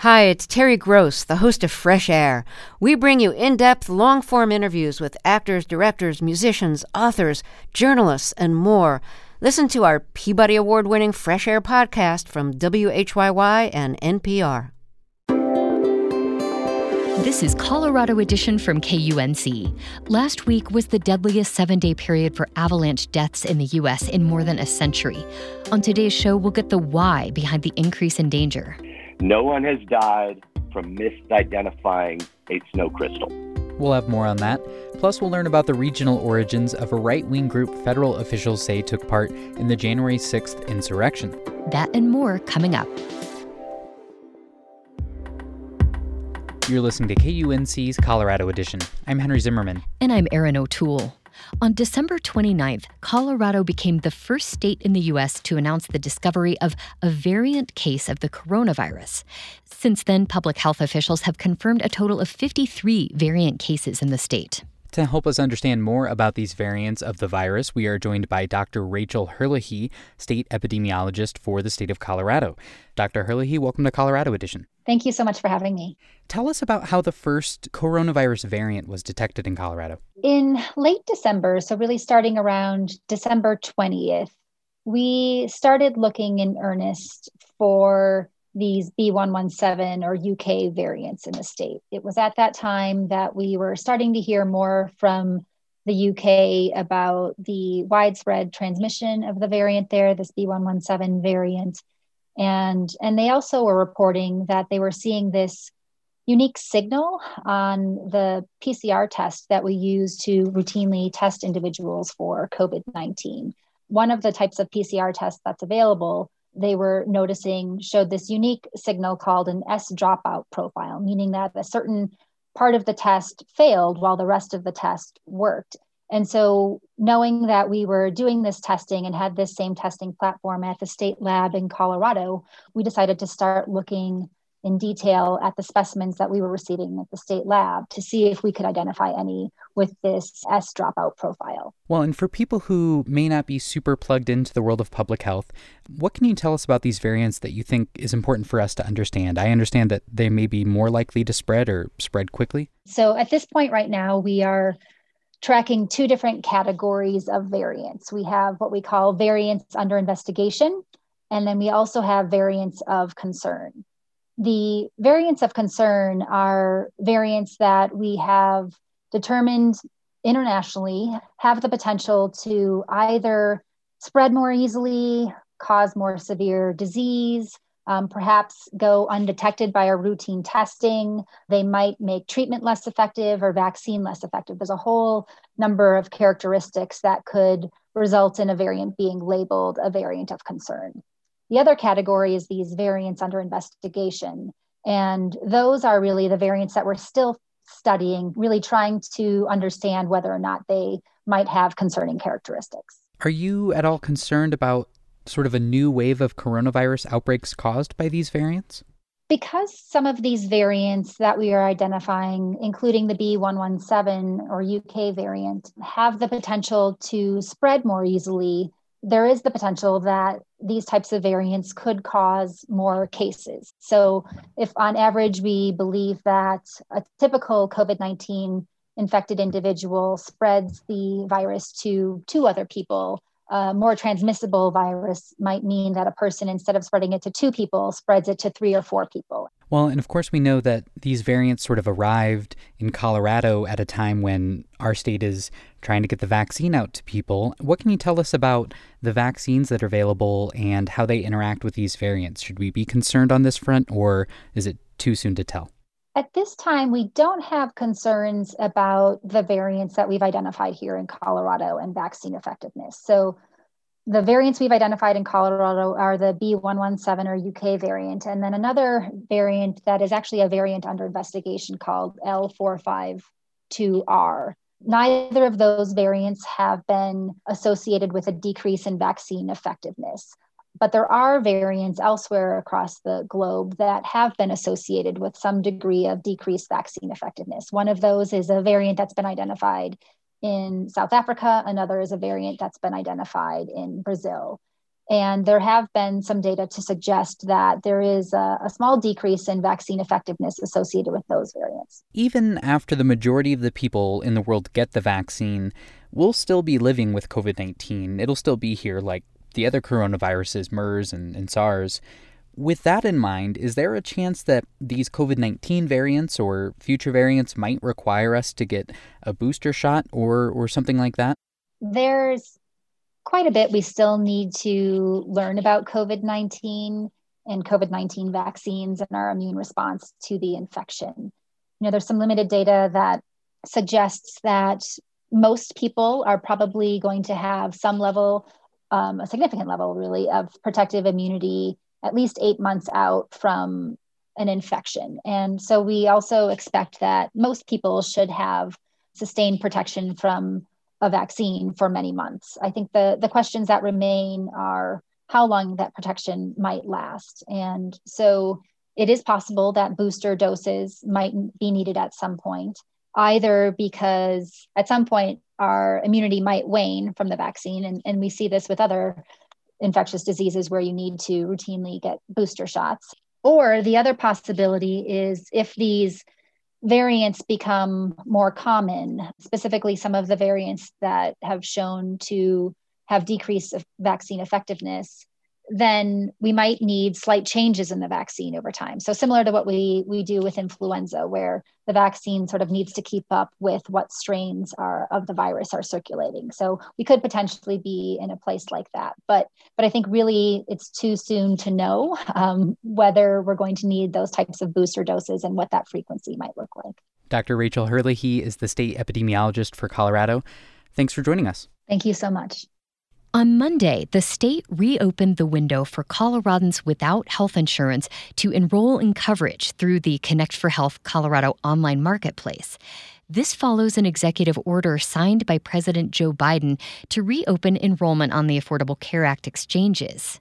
Hi, it's Terry Gross, the host of Fresh Air. We bring you in depth, long form interviews with actors, directors, musicians, authors, journalists, and more. Listen to our Peabody Award winning Fresh Air podcast from WHYY and NPR. This is Colorado Edition from KUNC. Last week was the deadliest seven day period for avalanche deaths in the U.S. in more than a century. On today's show, we'll get the why behind the increase in danger. No one has died from misidentifying a snow crystal. We'll have more on that. Plus, we'll learn about the regional origins of a right wing group federal officials say took part in the January 6th insurrection. That and more coming up. You're listening to KUNC's Colorado Edition. I'm Henry Zimmerman. And I'm Erin O'Toole. On December 29th, Colorado became the first state in the U.S. to announce the discovery of a variant case of the coronavirus. Since then, public health officials have confirmed a total of 53 variant cases in the state. To help us understand more about these variants of the virus, we are joined by Dr. Rachel Herlihy, state epidemiologist for the state of Colorado. Dr. Herlihy, welcome to Colorado Edition. Thank you so much for having me. Tell us about how the first coronavirus variant was detected in Colorado. In late December, so really starting around December 20th, we started looking in earnest for these B117 or UK variants in the state. It was at that time that we were starting to hear more from the UK about the widespread transmission of the variant there, this B117 variant. And, and they also were reporting that they were seeing this unique signal on the PCR test that we use to routinely test individuals for COVID 19. One of the types of PCR tests that's available they were noticing showed this unique signal called an S dropout profile, meaning that a certain part of the test failed while the rest of the test worked. And so, knowing that we were doing this testing and had this same testing platform at the state lab in Colorado, we decided to start looking in detail at the specimens that we were receiving at the state lab to see if we could identify any with this S dropout profile. Well, and for people who may not be super plugged into the world of public health, what can you tell us about these variants that you think is important for us to understand? I understand that they may be more likely to spread or spread quickly. So at this point right now, we are tracking two different categories of variants. We have what we call variants under investigation, and then we also have variants of concern. The variants of concern are variants that we have determined internationally have the potential to either spread more easily, cause more severe disease, um, perhaps go undetected by our routine testing. They might make treatment less effective or vaccine less effective. There's a whole number of characteristics that could result in a variant being labeled a variant of concern. The other category is these variants under investigation. And those are really the variants that we're still studying, really trying to understand whether or not they might have concerning characteristics. Are you at all concerned about sort of a new wave of coronavirus outbreaks caused by these variants? Because some of these variants that we are identifying, including the B117 or UK variant, have the potential to spread more easily there is the potential that these types of variants could cause more cases. So, if on average we believe that a typical COVID 19 infected individual spreads the virus to two other people, a more transmissible virus might mean that a person, instead of spreading it to two people, spreads it to three or four people. Well, and of course, we know that these variants sort of arrived in Colorado at a time when our state is trying to get the vaccine out to people. What can you tell us about the vaccines that are available and how they interact with these variants? Should we be concerned on this front, or is it too soon to tell? At this time, we don't have concerns about the variants that we've identified here in Colorado and vaccine effectiveness. So, the variants we've identified in Colorado are the B117 or UK variant, and then another variant that is actually a variant under investigation called L452R. Neither of those variants have been associated with a decrease in vaccine effectiveness. But there are variants elsewhere across the globe that have been associated with some degree of decreased vaccine effectiveness. One of those is a variant that's been identified in South Africa. Another is a variant that's been identified in Brazil. And there have been some data to suggest that there is a, a, small decrease in vaccine effectiveness associated with those variants. Even after the majority of the people in the world get the vaccine, we'll still be living with COVID 19. It'll still be here like the other coronaviruses, MERS and, and SARS. With that in mind, is there a chance that these COVID 19 variants or future variants might require us to get a booster shot or, or something like that? There's quite a bit we still need to learn about COVID 19 and COVID 19 vaccines and our immune response to the infection. You know, there's some limited data that suggests that most people are probably going to have some level, um, a significant level really, of protective immunity at least eight months out from an infection. And so we also expect that most people should have sustained protection from a vaccine for many months. I think the, the questions that remain are how long that protection might last. And so it is possible that booster doses might be needed at some point, either because at some point our immunity might wane from the vaccine. And, and we see this with other infectious diseases where you need to routinely get booster shots. Or the other possibility is if these variants become more common, specifically some of the variants that have shown to have decreased vaccine effectiveness, then we might need slight changes in the vaccine over time. So similar to what we we do with influenza, where the vaccine sort of needs to keep up with what strains are of the virus are circulating. So we could potentially be in a place like that. But but I think really it's too soon to know um, whether we're going to need those types of booster doses and what that frequency might look like. Dr. Rachel Herlihy is the state epidemiologist for Colorado. Thanks for joining us. Thank you so much. On Monday, the state reopened the window for Coloradans without health insurance to enroll in coverage through the Connect for Health Colorado online marketplace. This follows an executive order signed by President Joe Biden to reopen enrollment on the Affordable Care Act exchanges.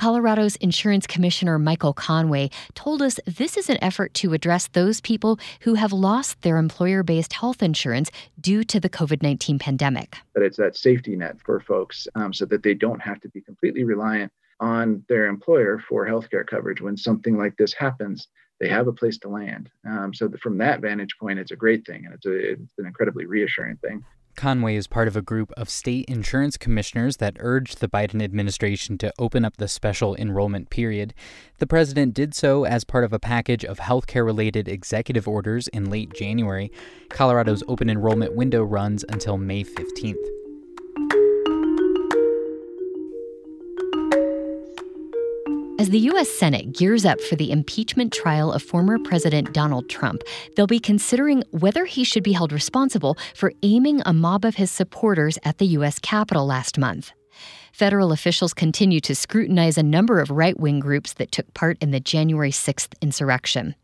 Colorado's insurance commissioner Michael Conway told us this is an effort to address those people who have lost their employer based health insurance due to the COVID 19 pandemic. But it's that safety net for folks um, so that they don't have to be completely reliant on their employer for healthcare coverage when something like this happens. They have a place to land. Um, so, from that vantage point, it's a great thing and it's, a, it's an incredibly reassuring thing. Conway is part of a group of state insurance commissioners that urged the Biden administration to open up the special enrollment period. The president did so as part of a package of healthcare related executive orders in late January. Colorado's open enrollment window runs until May 15th. As the U.S. Senate gears up for the impeachment trial of former President Donald Trump, they'll be considering whether he should be held responsible for aiming a mob of his supporters at the U.S. Capitol last month. Federal officials continue to scrutinize a number of right wing groups that took part in the January 6th insurrection.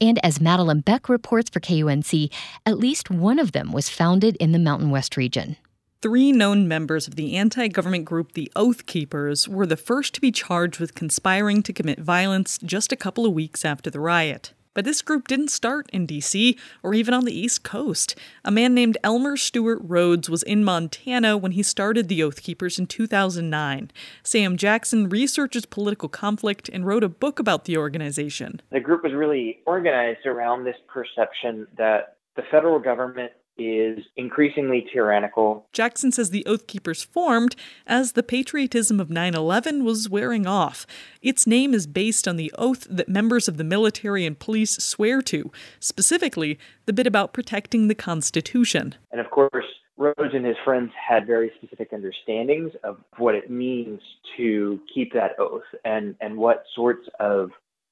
And as Madelyn Beck reports for KUNC, at least one of them was founded in the Mountain West region. Three known members of the anti government group the Oath Keepers were the first to be charged with conspiring to commit violence just a couple of weeks after the riot. But this group didn't start in DC or even on the East Coast. A man named Elmer Stewart Rhodes was in Montana when he started the Oath Keepers in 2009. Sam Jackson researches political conflict and wrote a book about the organization. The group was really organized around this perception that the federal government is increasingly tyrannical. Jackson says the Oath Keepers formed as the patriotism of 9 11 was wearing off. Its name is based on the oath that members of the military and police swear to, specifically, the bit about protecting the Constitution. And of course, Rhodes and his friends had very specific understandings of what it means to keep that oath and, and what sorts of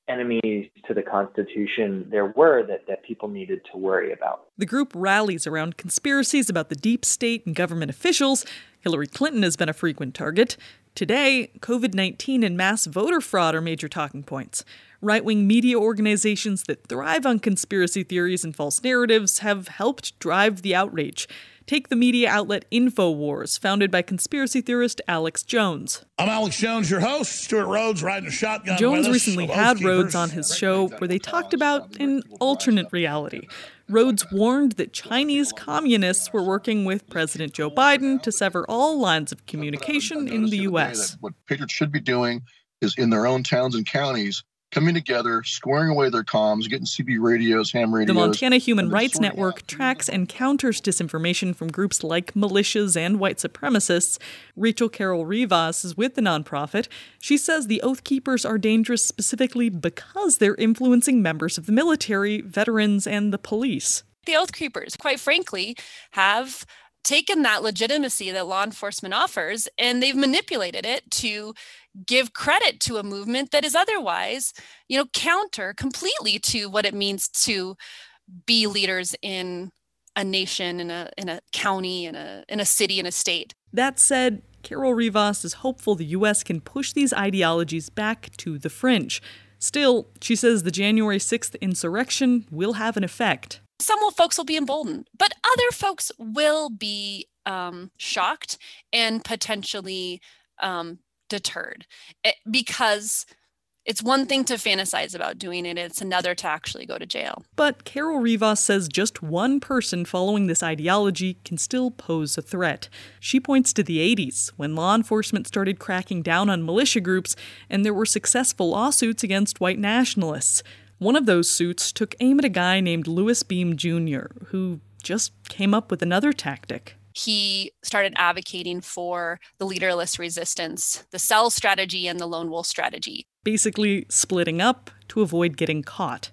enemies to the Constitution there were that, that people needed to worry about. The group rallies around conspiracies about the deep state and government officials. Hillary Clinton has been a frequent target. Today, COVID 19 and mass voter fraud are major talking points. Right wing media organizations that thrive on conspiracy theories and false narratives have helped drive the outrage. Take the media outlet InfoWars, founded by conspiracy theorist Alex Jones. I'm Alex Jones, your host. Stewart Rhodes riding a shotgun. Jones recently had Rhodes on his show where they talked about an alternate reality. Rhodes warned that Chinese communists were working with President Joe Biden to sever all lines of uh, communication in the U.S. What patriots should be doing is in their own towns and counties coming together, squaring away their comms, getting CB radios, ham radios. The Montana Human Rights Network tracks and counters disinformation from groups like militias and white supremacists. Rachel Carroll Rivas is with the nonprofit. She says the Oath Keepers are dangerous specifically because they're influencing members of the military, veterans, and the police. The Oath Keepers, quite frankly, have taken that legitimacy that law enforcement offers and they've manipulated it to give credit to a movement that is otherwise, you know, counter completely to what it means to be leaders in a nation, in a in a county, in a in a city, in a state. That said, Carroll Rivas is hopeful the US can push these ideologies back to the fringe. Still, she says the January 6th insurrection will have an effect. Some folks will be emboldened, but other folks will be um, shocked and potentially um, deterred it, eh, because it's one thing to fantasize about doing it, it's another to actually go to jail. But Carroll Rivas says just one person following this ideology can still pose a threat. She points to the 80s, when law enforcement started cracking down on militia groups, and there were successful lawsuits against white nationalists. One of those suits took aim at a guy named Louis Beam Jr., who just came up with another tactic he started advocating for the leaderless resistance, the cell strategy, and the lone wolf strategy. Basically, splitting up to avoid getting caught.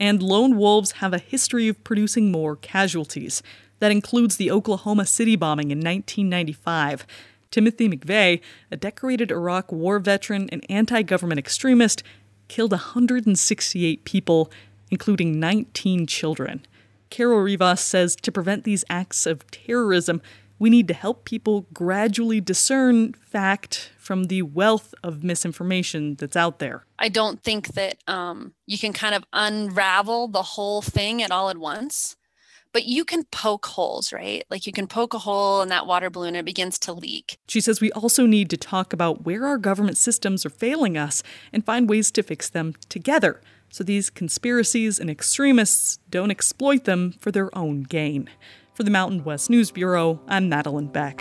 And lone wolves have a history of producing more casualties. That includes the Oklahoma City bombing in 1995. Timothy McVeigh, a decorated Iraq war veteran and anti government extremist, killed 168 people, including 19 children. Carroll Rivas says to prevent these acts of terrorism, we need to help people gradually discern fact from the wealth of misinformation that's out there. I don't think that um, you can kind of unravel the whole thing at all at once, but you can poke holes, right? Like you can poke a hole in that water balloon and it begins to leak. She says we also need to talk about where our government systems are failing us and find ways to fix them together so these conspiracies and extremists don't exploit them for their own gain. For the Mountain West News Bureau, I'm Madelyn Beck.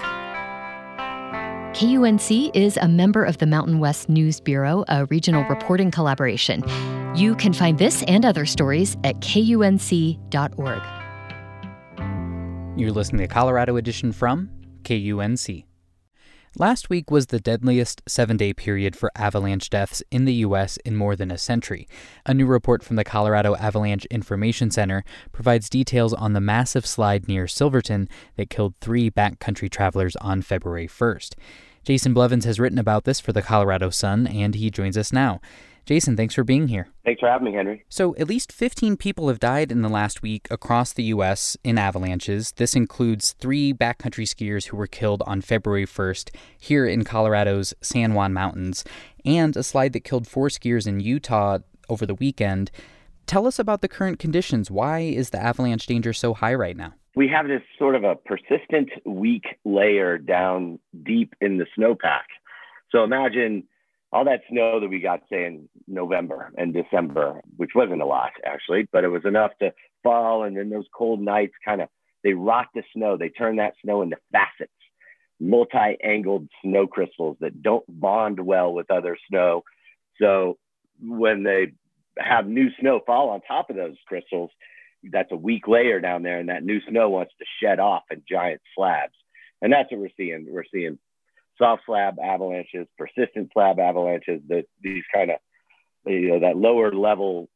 KUNC is a member of the Mountain West News Bureau, a regional reporting collaboration. You can find this and other stories at kunc.org. You're listening to Colorado Edition from KUNC. Last week was the deadliest seven day period for avalanche deaths in the U.S. in more than a century. A new report from the Colorado Avalanche Information Center provides details on the massive slide near Silverton that killed three backcountry travelers on February 1st. Jason Blevins has written about this for the Colorado Sun, and he joins us now. Jason, thanks for being here. Thanks for having me, Henry. So, at least 15 people have died in the last week across the U.S. in avalanches. This includes three backcountry skiers who were killed on February 1st here in Colorado's San Juan Mountains, and a slide that killed four skiers in Utah over the weekend. Tell us about the current conditions. Why is the avalanche danger so high right now? We have this sort of a persistent weak layer down deep in the snowpack. So imagine all that snow that we got, say, in November and December, which wasn't a lot actually, but it was enough to fall. And then those cold nights kind of they rot the snow. They turn that snow into facets, multi-angled snow crystals that don't bond well with other snow. So when they have new snow fall on top of those crystals, that's a weak layer down there, and that new snow wants to shed off in giant slabs. And that's what we're seeing. We're seeing soft slab avalanches, persistent slab avalanches, that these kind of, you know, that lower level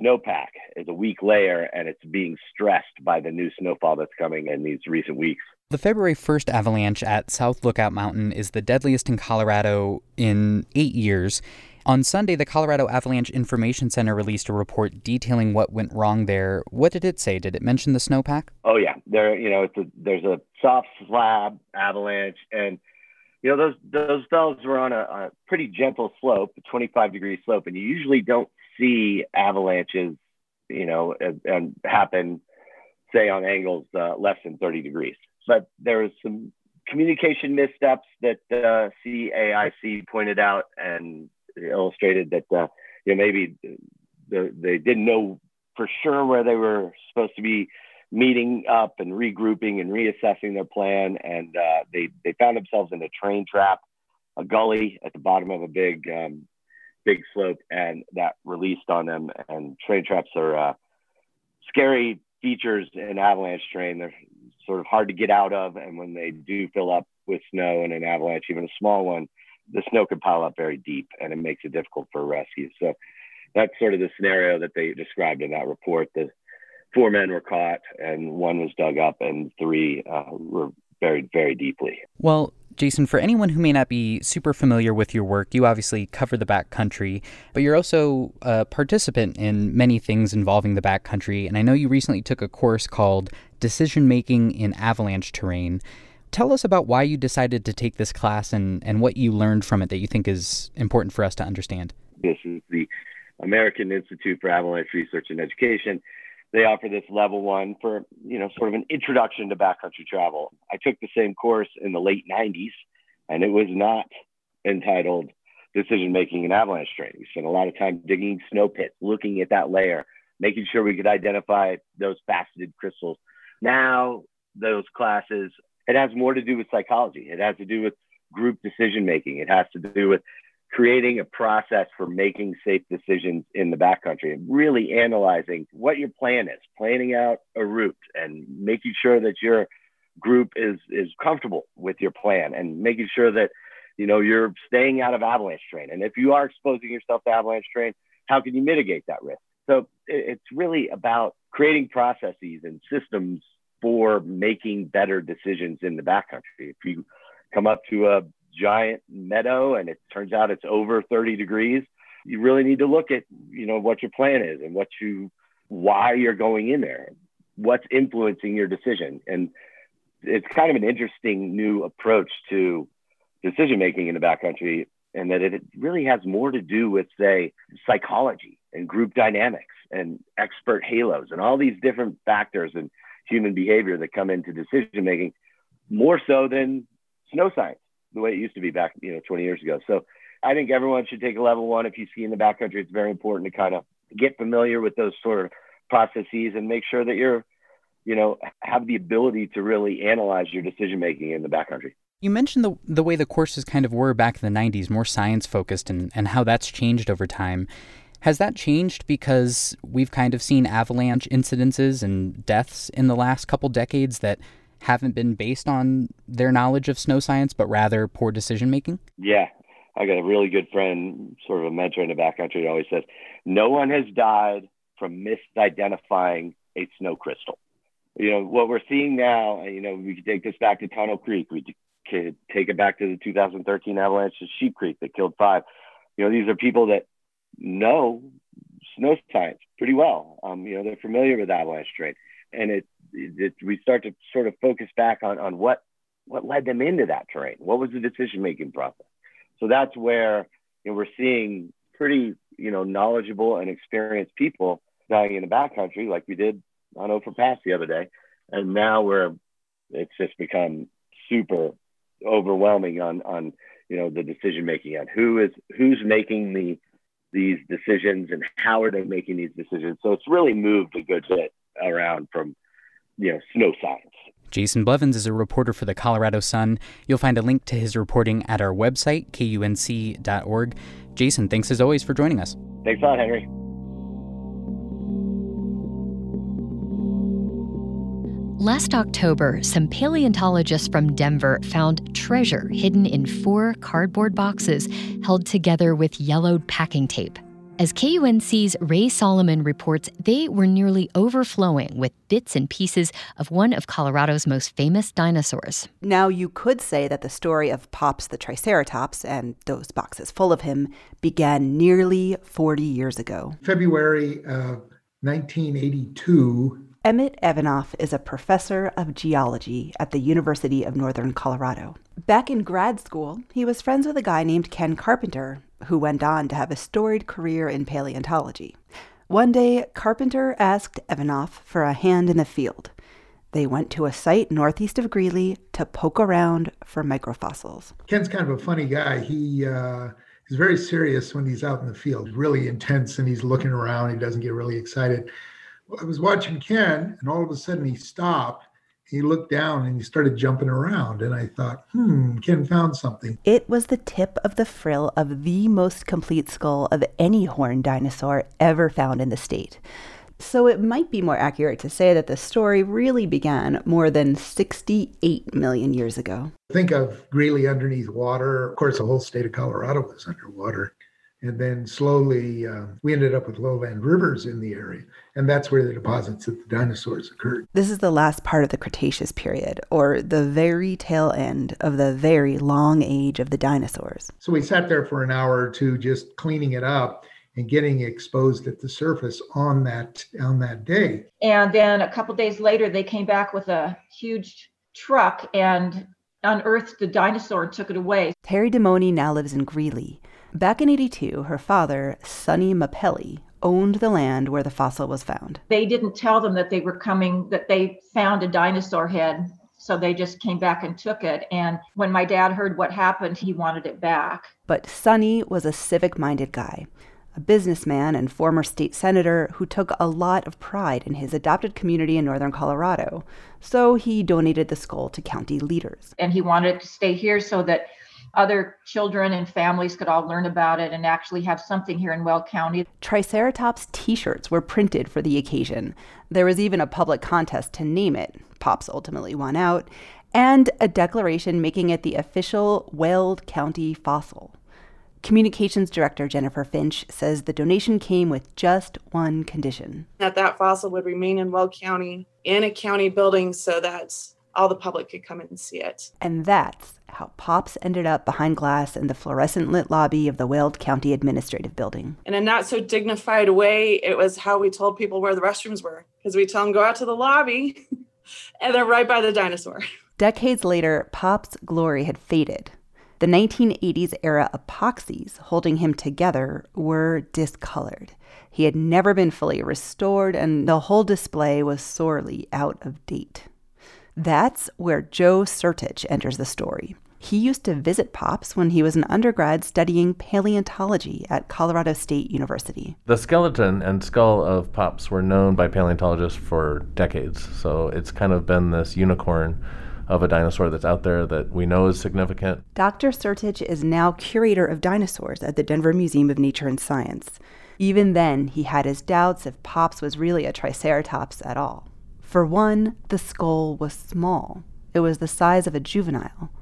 snowpack is a weak layer and it's being stressed by the new snowfall that's coming in these recent weeks. The February 1st avalanche at South Lookout Mountain is the deadliest in Colorado in eight years. On Sunday, the Colorado Avalanche Information Center released a report detailing what went wrong there. What did it say? Did it mention the snowpack? Oh yeah, there. You know, a, there's a soft slab avalanche, and you know those those fellows were on a, a pretty gentle slope, a 25 degree slope, and you usually don't see avalanches, you know, and, and happen say on angles uh, less than 30 degrees. but there was some communication missteps that uh, CAIC pointed out and illustrated that uh, you know maybe the, they didn't know for sure where they were supposed to be meeting up and regrouping and reassessing their plan, and uh, they they found themselves in a terrain trap, a gully at the bottom of a big um, big slope, and that released on them. And terrain traps are uh, scary features in avalanche terrain. They're sort of hard to get out of, and when they do fill up with snow in an avalanche, even a small one, the snow can pile up very deep, and it makes it difficult for rescue. So that's sort of the scenario that they described in that report. The four men were caught, and one was dug up, and three uh, were buried very deeply. Well, Jason, for anyone who may not be super familiar with your work, you obviously cover the backcountry, but you're also a participant in many things involving the backcountry. And I know you recently took a course called Decision Making in Avalanche Terrain. Tell us about why you decided to take this class and, and what you learned from it that you think is important for us to understand. This is the American Institute for Avalanche Research and Education they offer this level one for you know sort of an introduction to backcountry travel. I took the same course in the late 90s, and it was not entitled decision making and avalanche terrain spent a lot of time digging snow pits, looking at that layer, making sure we could identify those faceted crystals. Now those classes, it has more to do with psychology. It has to do with group decision making. It has to do with creating a process for making safe decisions in the backcountry and really analyzing what your plan is, planning out a route and making sure that your group is is comfortable with your plan and making sure that you know you're staying out of avalanche terrain. And if you are exposing yourself to avalanche terrain, how can you mitigate that risk? So it's really about creating processes and systems for making better decisions in the backcountry. If you come up to a giant meadow and it turns out it's over 30 degrees, you really need to look at, you know, what your plan is and what you, why you're going in there, what's influencing your decision. And it's kind of an interesting new approach to decision making in the backcountry and that it really has more to do with, say, psychology and group dynamics and expert halos and all these different factors and human behavior that come into decision making more so than snow science the way it used to be back, you know, 20 years ago. So I think everyone should take a level one. If you ski in the backcountry, it's very important to kind of get familiar with those sort of processes and make sure that you're, you know, have the ability to really analyze your decision making in the backcountry. You mentioned the the way the courses kind of were back in the 90s, more science focused, and, and how that's changed over time. Has that changed because we've kind of seen avalanche incidences and deaths in the last couple decades that haven't been based on their knowledge of snow science, but rather poor decision making? Yeah. I got a really good friend, sort of a mentor in the backcountry, that always says, No one has died from misidentifying a snow crystal. You know, what we're seeing now, you know, we could take this back to Tunnel Creek. We could take it back to the 2013 avalanche at Sheep Creek that killed five. You know, these are people that know snow science pretty well. Um, you know, they're familiar with avalanche terrain. And it it, we start to sort of focus back on, on what, what led them into that terrain. What was the decision making process? So that's where you know, we're seeing pretty you know knowledgeable and experienced people dying in the backcountry, like we did on Ophir Pass the other day, and now we're it's just become super overwhelming on on you know the decision making and who is who's making the these decisions and how are they making these decisions. So it's really moved a good bit around from you know, snow science. Jason Blevins is a reporter for the Colorado Sun. You'll find a link to his reporting at our website, kunc.org. Jason, thanks as always for joining us. Thanks a lot, Henry. Last October, some paleontologists from Denver found treasure hidden in four cardboard boxes held together with yellowed packing tape. As KUNC's Rae Solomon reports, they were nearly overflowing with bits and pieces of one of Colorado's most famous dinosaurs. Now, you could say that the story of Pops the Triceratops and those boxes full of him began nearly 40 years ago. February of 1982. Emmett Evanoff is a professor of geology at the University of Northern Colorado. Back in grad school, he was friends with a guy named Ken Carpenter, who went on to have a storied career in paleontology. One day, Carpenter asked Evanoff for a hand in the field. They went to a site northeast of Greeley to poke around for microfossils. Ken's kind of a funny guy. He uh, is very serious when he's out in the field, really intense, and he's looking around. He doesn't get really excited. I was watching Ken, and all of a sudden he stopped. He looked down and he started jumping around. And I thought, hmm, Ken found something. It was the tip of the frill of the most complete skull of any horned dinosaur ever found in the state. So it might be more accurate to say that the story really began more than 68 million years ago. Think of Greeley underneath water. Of course, the whole state of Colorado was underwater. And then slowly uh, we ended up with lowland rivers in the area. And that's where the deposits of the dinosaurs occurred. This is the last part of the Cretaceous period, or the very tail end of the very long age of the dinosaurs. So we sat there for an hour or two just cleaning it up and getting exposed at the surface on that on that day. And then a couple days later, they came back with a huge truck and unearthed the dinosaur and took it away. Terry Demoni now lives in Greeley. Back in 82, her father, Sonny Mapelli, owned the land where the fossil was found. They didn't tell them that they were coming, that they found a dinosaur head. So they just came back and took it. And when my dad heard what happened, he wanted it back. But Sonny was a civic minded guy a businessman and former state senator who took a lot of pride in his adopted community in northern Colorado. So he donated the skull to county leaders. And he wanted it to stay here so that other children and families could all learn about it and actually have something here in Weld County. Triceratops t shirts were printed for the occasion. There was even a public contest to name it. Pops ultimately won out, and a declaration making it the official Weld County fossil. Communications Director Jennifer Finch says the donation came with just one condition that that fossil would remain in Weld County in a county building so that all the public could come in and see it. And that's how Pops ended up behind glass in the fluorescent lit lobby of the Weld County Administrative Building. In a not so dignified way, it was how we told people where the restrooms were because we tell them go out to the lobby and they're right by the dinosaur. Decades later, Pop's glory had faded the 1980s era epoxies holding him together were discolored. He had never been fully restored, and the whole display was sorely out of date. That's where Joe Sertich enters the story. He used to visit Pops when he was an undergrad studying paleontology at Colorado State University. The skeleton and skull of Pops were known by paleontologists for decades, so it's kind of been this unicorn of a dinosaur that's out there that we know is significant. Dr. Sertich is now curator of dinosaurs at the Denver Museum of Nature and Science. Even then, he had his doubts if Pops was really a Triceratops at all. For one, the skull was small. It was the size of a juvenile.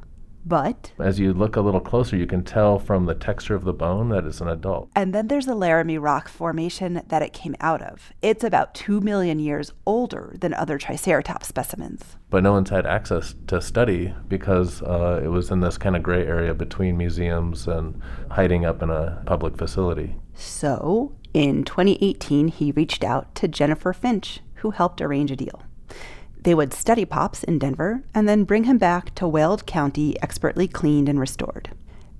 But as you look a little closer, you can tell from the texture of the bone that it's an adult. And then there's the Laramie Rock Formation that it came out of. It's about 2 million years older than other Triceratops specimens. But no one's had access to study because uh, it was in this kind of gray area between museums and hiding up in a public facility. So in 2018, he reached out to Jennifer Finch, who helped arrange a deal. They would study Pops in Denver and then bring him back to Weld County expertly cleaned and restored.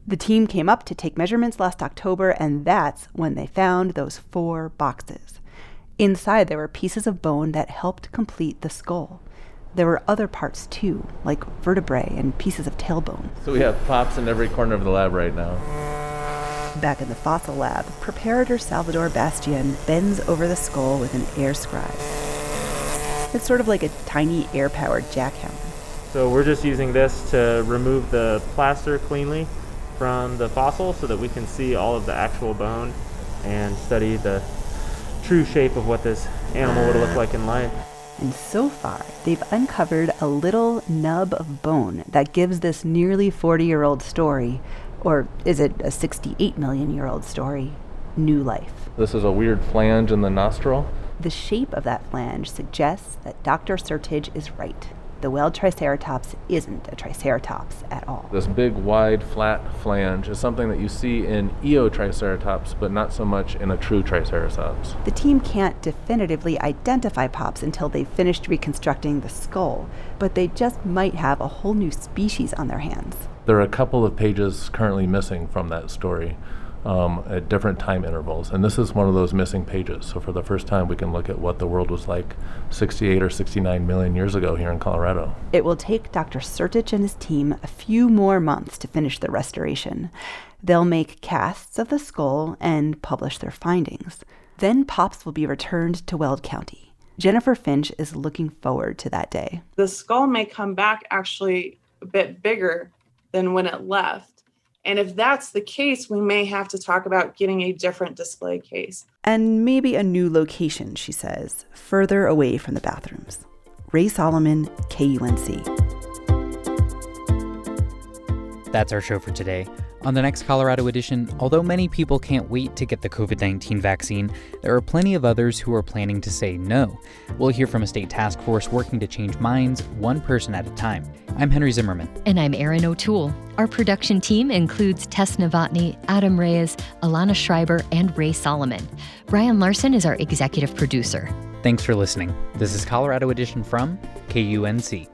The team came up to take measurements last October, and that's when they found those four boxes. Inside, there were pieces of bone that helped complete the skull. There were other parts too, like vertebrae and pieces of tailbone. So we have Pops in every corner of the lab right now. Back in the fossil lab, preparator Salvador Bastian bends over the skull with an air scribe. It's sort of like a tiny air powered jackhammer. So we're just using this to remove the plaster cleanly from the fossil so that we can see all of the actual bone and study the true shape of what this animal would look like in life. And so far, they've uncovered a little nub of bone that gives this nearly 40 year old story, or is it a 68 million year old story, new life. This is a weird flange in the nostril. The shape of that flange suggests that Dr. Sertich is right. The Weld Triceratops isn't a Triceratops at all. This big, wide, flat flange is something that you see in Eotriceratops, but not so much in a true Triceratops. The team can't definitively identify Pops until they've finished reconstructing the skull, but they just might have a whole new species on their hands. There are a couple of pages currently missing from that story. Um, at different time intervals. And this is one of those missing pages. So for the first time, we can look at what the world was like 68 or 69 million years ago here in Colorado. It will take Dr. Sertich and his team a few more months to finish the restoration. They'll make casts of the skull and publish their findings. Then Pops will be returned to Weld County. Jennifer Finch is looking forward to that day. The skull may come back actually a bit bigger than when it left. And if that's the case, we may have to talk about getting a different display case. And maybe a new location, she says, further away from the bathrooms. Rae Solomon, KUNC. That's our show for today. On the next Colorado edition, although many people can't wait to get the COVID 19 vaccine, there are plenty of others who are planning to say no. We'll hear from a state task force working to change minds, one person at a time. I'm Henry Zimmerman. And I'm Erin O'Toole. Our production team includes Tess Novotny, Adam Reyes, Alana Schreiber, and Rae Solomon. Brian Larson is our executive producer. Thanks for listening. This is Colorado Edition from KUNC.